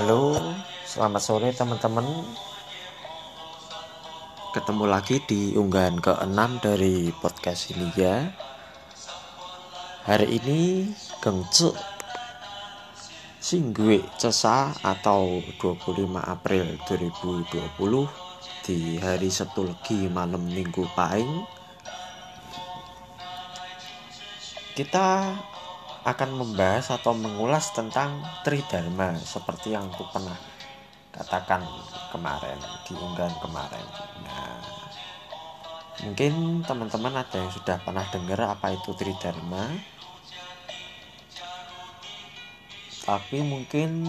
Halo, selamat sore teman-teman. Ketemu lagi di unggahan ke-6 dari podcast ini ya. Hari ini gengcuk Singgue Cesa atau 25 April 2020 di hari Sabtu Legi malam Minggu Paing kita akan membahas atau mengulas tentang Tridharma seperti yang aku pernah katakan kemarin di unggahan kemarin. Nah, mungkin teman-teman ada yang sudah pernah dengar apa itu Tridharma. Tapi mungkin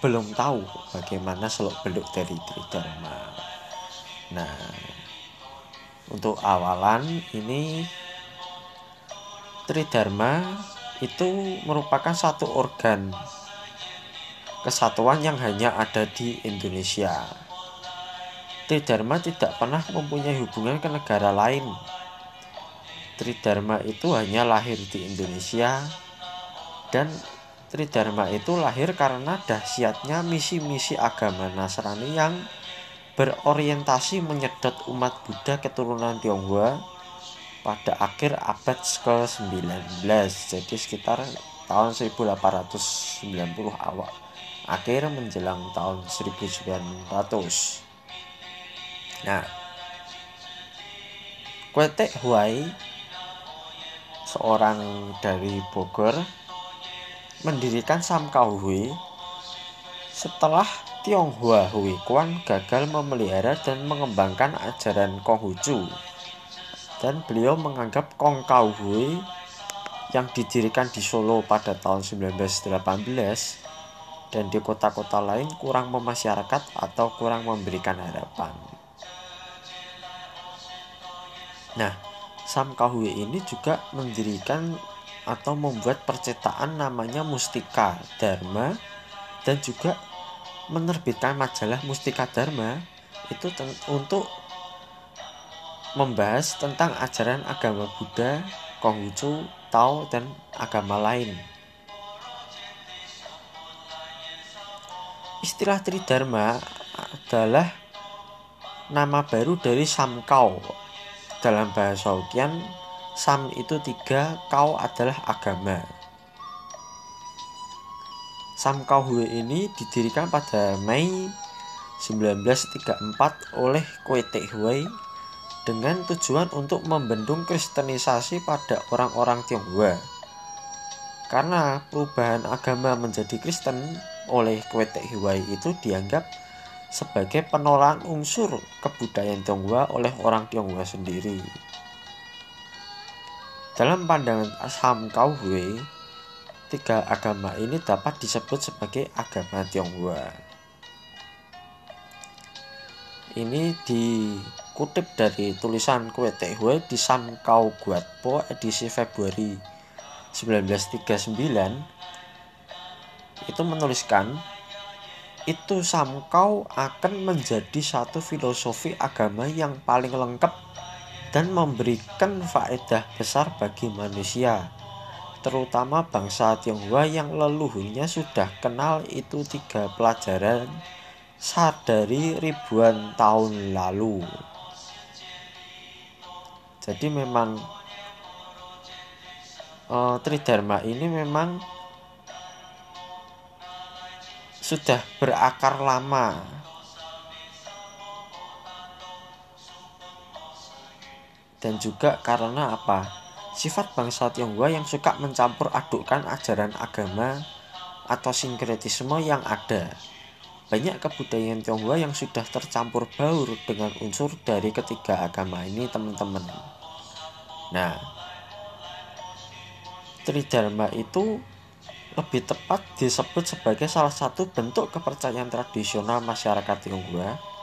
belum tahu bagaimana seluk-beluk dari Tridharma. Nah, untuk awalan ini Tridharma itu merupakan satu organ kesatuan yang hanya ada di Indonesia. Tridharma tidak pernah mempunyai hubungan ke negara lain. Tridharma itu hanya lahir di Indonesia dan Tridharma itu lahir karena dahsyatnya misi-misi agama Nasrani yang berorientasi menyedot umat Buddha keturunan Tionghoa pada akhir abad ke-19 jadi sekitar tahun 1890 awal akhir menjelang tahun 1900 nah Kuetek Huai seorang dari Bogor mendirikan Samkau Hui. Setelah Tionghoa Hui Kuan gagal memelihara dan mengembangkan ajaran Konghucu dan beliau menganggap Kong Kau yang didirikan di Solo pada tahun 1918 dan di kota-kota lain kurang memasyarakat atau kurang memberikan harapan. Nah, Sam Kahui ini juga mendirikan atau membuat percetakan namanya Mustika Dharma dan juga menerbitkan majalah Mustika Dharma itu untuk membahas tentang ajaran agama Buddha, Konghucu, Tao, dan agama lain. Istilah Tridharma adalah nama baru dari Samkau. Dalam bahasa Hokkien, Sam itu tiga, Kau adalah agama. Samkau Hui ini didirikan pada Mei 1934 oleh Kwete Hui dengan tujuan untuk membendung kristenisasi pada orang-orang Tionghoa. Karena perubahan agama menjadi Kristen oleh Kwetek Hiwai itu dianggap sebagai penolakan unsur kebudayaan Tionghoa oleh orang Tionghoa sendiri. Dalam pandangan Asham Kauhue, tiga agama ini dapat disebut sebagai agama Tionghoa. Ini di kutip dari tulisan Kue Tehue di Sam Kau Po edisi Februari 1939 itu menuliskan itu Samkau akan menjadi satu filosofi agama yang paling lengkap dan memberikan faedah besar bagi manusia terutama bangsa Tionghoa yang leluhurnya sudah kenal itu tiga pelajaran sadari ribuan tahun lalu jadi memang uh, Tridharma ini memang sudah berakar lama. Dan juga karena apa? Sifat bangsa Tionghoa yang suka mencampur adukkan ajaran agama atau sinkretisme yang ada. Banyak kebudayaan Tionghoa yang sudah tercampur baur dengan unsur dari ketiga agama ini teman-teman nah Tridharma itu lebih tepat disebut sebagai salah satu bentuk kepercayaan tradisional masyarakat Tionghoa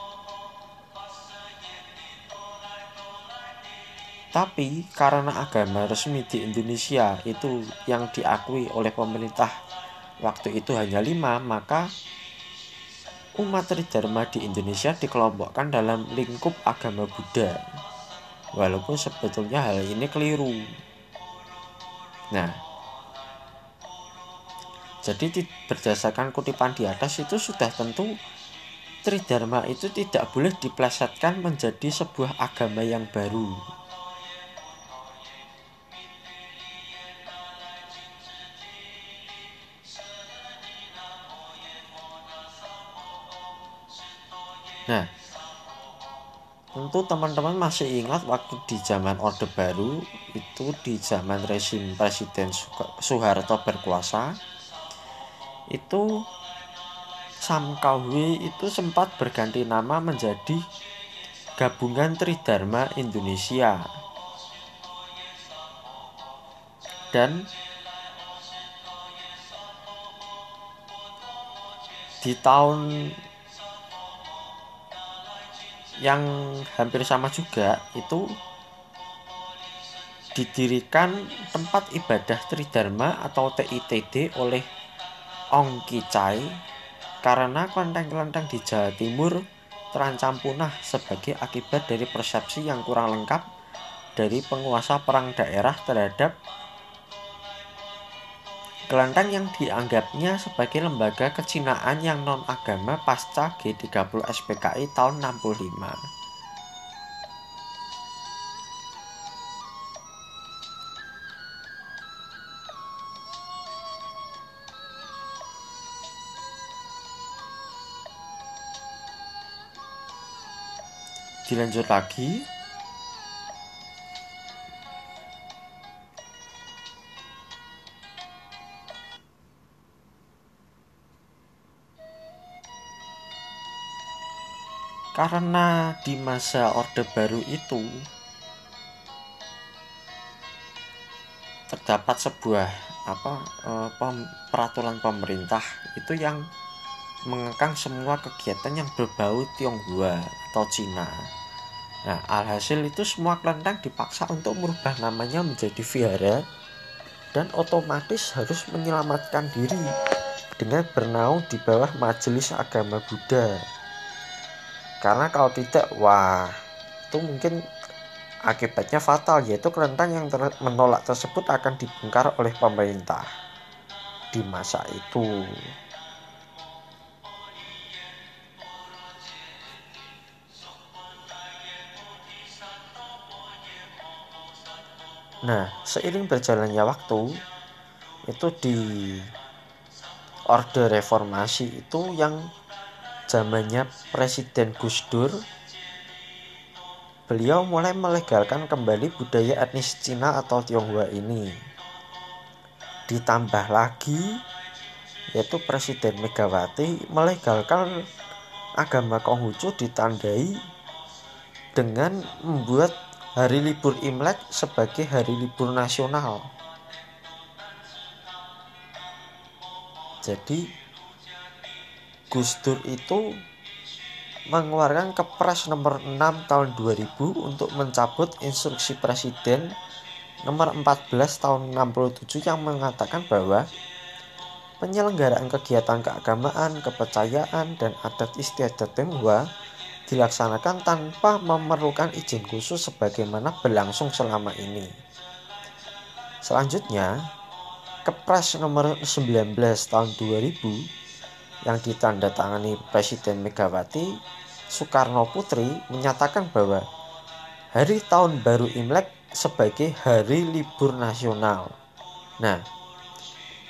Tapi karena agama resmi di Indonesia itu yang diakui oleh pemerintah waktu itu hanya lima, maka umat Tridharma di Indonesia dikelompokkan dalam lingkup agama Buddha. Walaupun sebetulnya hal ini keliru. Nah, Jadi berdasarkan kutipan di atas itu sudah tentu Tridharma itu tidak boleh diplesetkan menjadi sebuah agama yang baru. Nah, tentu teman-teman masih ingat waktu di zaman Orde Baru itu di zaman rezim Presiden Soeharto berkuasa itu Sam Samkawi itu sempat berganti nama menjadi Gabungan Tridharma Indonesia. Dan di tahun yang hampir sama juga itu didirikan tempat ibadah Tridharma atau TITD oleh Ong Kicai karena kelenteng-kelenteng di Jawa Timur terancam punah sebagai akibat dari persepsi yang kurang lengkap dari penguasa perang daerah terhadap kelenteng yang dianggapnya sebagai lembaga kecinaan yang non-agama pasca G30 SPKI tahun 65. dilanjut lagi karena di masa Orde Baru itu terdapat sebuah apa eh, peraturan pemerintah itu yang mengekang semua kegiatan yang berbau Tionghoa atau Cina. Nah, alhasil itu semua kelenteng dipaksa untuk merubah namanya menjadi vihara dan otomatis harus menyelamatkan diri dengan bernaung di bawah majelis agama Buddha. Karena kalau tidak, wah, itu mungkin akibatnya fatal yaitu kelenteng yang ter menolak tersebut akan dibongkar oleh pemerintah di masa itu. Nah, seiring berjalannya waktu, itu di Orde Reformasi itu yang zamannya Presiden Gus Dur, beliau mulai melegalkan kembali budaya etnis Cina atau Tionghoa ini. Ditambah lagi, yaitu Presiden Megawati melegalkan agama Konghucu ditandai dengan membuat hari libur Imlek sebagai hari libur nasional. Jadi Gus Dur itu mengeluarkan Kepres nomor 6 tahun 2000 untuk mencabut instruksi presiden nomor 14 tahun 67 yang mengatakan bahwa penyelenggaraan kegiatan keagamaan, kepercayaan, dan adat istiadat Tionghoa dilaksanakan tanpa memerlukan izin khusus sebagaimana berlangsung selama ini. Selanjutnya, Kepres nomor 19 tahun 2000 yang ditandatangani Presiden Megawati Soekarno Putri menyatakan bahwa hari tahun baru Imlek sebagai hari libur nasional. Nah,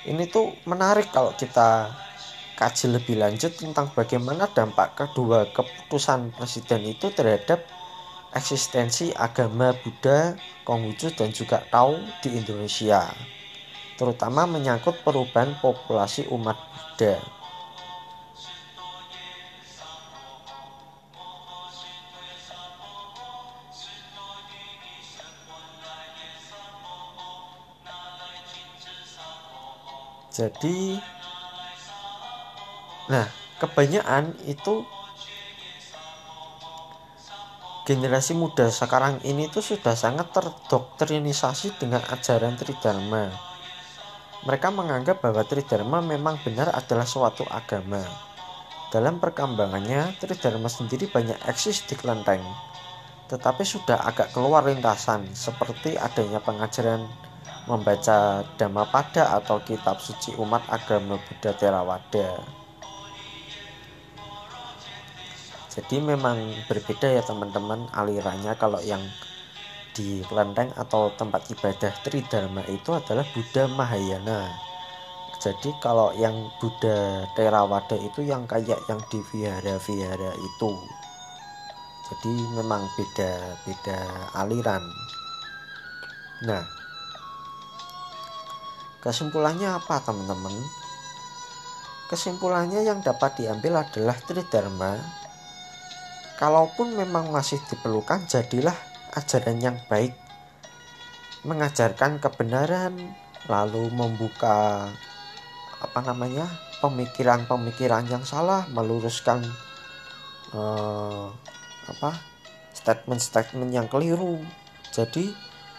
ini tuh menarik kalau kita kaji lebih lanjut tentang bagaimana dampak kedua keputusan presiden itu terhadap eksistensi agama Buddha, Konghucu dan juga Tao di Indonesia, terutama menyangkut perubahan populasi umat Buddha. Jadi Nah, kebanyakan itu generasi muda sekarang ini tuh sudah sangat terdoktrinisasi dengan ajaran Tridharma. Mereka menganggap bahwa Tridharma memang benar adalah suatu agama. Dalam perkembangannya, Tridharma sendiri banyak eksis di kelenteng, tetapi sudah agak keluar lintasan seperti adanya pengajaran membaca Dhammapada atau kitab suci umat agama Buddha Theravada. Jadi memang berbeda ya teman-teman alirannya kalau yang di kelenteng atau tempat ibadah Tridharma itu adalah Buddha Mahayana. Jadi kalau yang Buddha Theravada itu yang kayak yang di vihara-vihara itu. Jadi memang beda-beda aliran. Nah, kesimpulannya apa teman-teman? Kesimpulannya yang dapat diambil adalah Tridharma Kalaupun memang masih diperlukan, jadilah ajaran yang baik, mengajarkan kebenaran, lalu membuka apa namanya pemikiran-pemikiran yang salah, meluruskan uh, apa statement-statement yang keliru. Jadi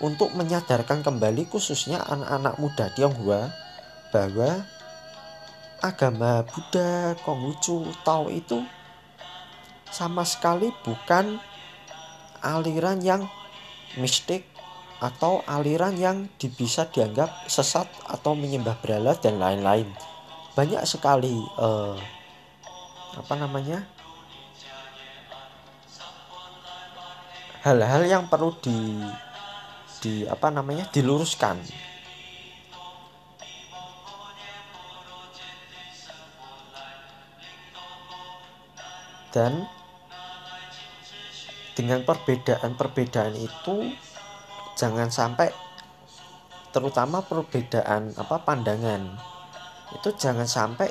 untuk menyadarkan kembali khususnya anak-anak muda Tionghoa bahwa agama Buddha, Konghucu, Tao itu sama sekali bukan aliran yang mistik atau aliran yang bisa dianggap sesat atau menyembah berhala dan lain-lain. Banyak sekali uh, apa namanya hal-hal yang perlu di di apa namanya diluruskan. Dan dengan perbedaan-perbedaan itu jangan sampai terutama perbedaan apa pandangan itu jangan sampai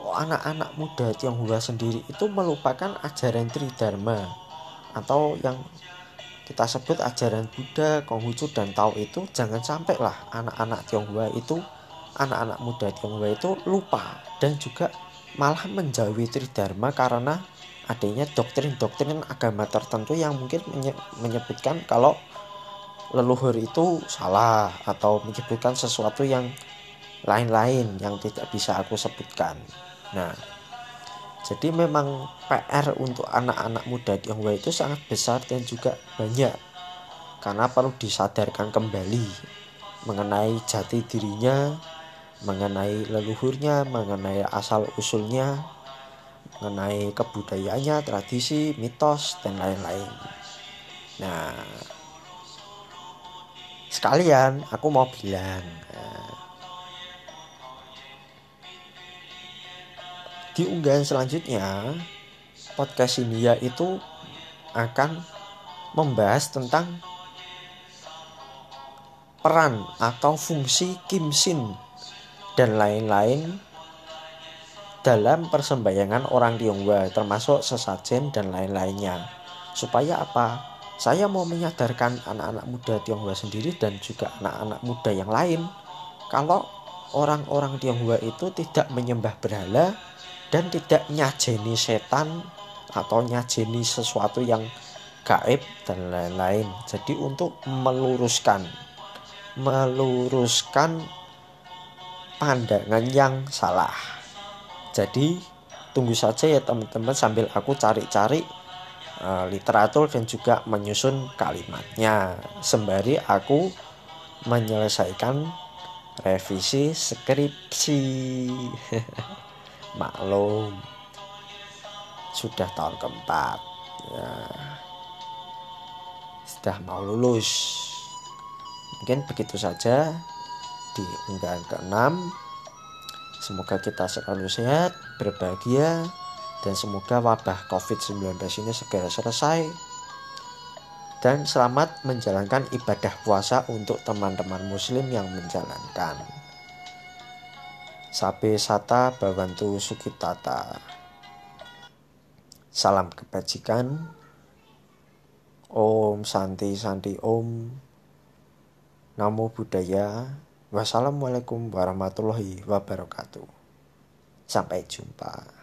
oh, anak-anak muda Tionghoa sendiri itu melupakan ajaran Tridharma atau yang kita sebut ajaran Buddha, Konghucu dan Tao itu jangan sampai lah anak-anak Tionghoa itu anak-anak muda Tionghoa itu lupa dan juga malah menjauhi Tridharma karena adanya doktrin-doktrin agama tertentu yang mungkin menyebutkan kalau leluhur itu salah atau menyebutkan sesuatu yang lain-lain yang tidak bisa aku sebutkan. Nah, jadi memang PR untuk anak-anak muda Tionghoa itu sangat besar dan juga banyak karena perlu disadarkan kembali mengenai jati dirinya, mengenai leluhurnya, mengenai asal usulnya, mengenai kebudayaannya, tradisi, mitos, dan lain-lain. Nah, sekalian aku mau bilang, nah, di unggahan selanjutnya podcast India itu akan membahas tentang peran atau fungsi Kim Sin dan lain-lain dalam persembahyangan orang Tionghoa termasuk sesajen dan lain-lainnya. Supaya apa? Saya mau menyadarkan anak-anak muda Tionghoa sendiri dan juga anak-anak muda yang lain kalau orang-orang Tionghoa itu tidak menyembah berhala dan tidak nyajeni setan atau nyajeni sesuatu yang gaib dan lain-lain. Jadi untuk meluruskan meluruskan pandangan yang salah. Jadi tunggu saja ya teman-teman sambil aku cari-cari uh, literatur dan juga menyusun kalimatnya sembari aku menyelesaikan revisi skripsi. Maklum sudah tahun keempat ya, sudah mau lulus mungkin begitu saja di unggahan keenam Semoga kita selalu sehat, berbahagia, dan semoga wabah COVID-19 ini segera selesai. Dan selamat menjalankan ibadah puasa untuk teman-teman muslim yang menjalankan. Sabe Sata Bawantu Sukitata. Salam kebajikan. Om Santi Santi Om. Namo Buddhaya. Wassalamualaikum warahmatullahi wabarakatuh. Sampai jumpa.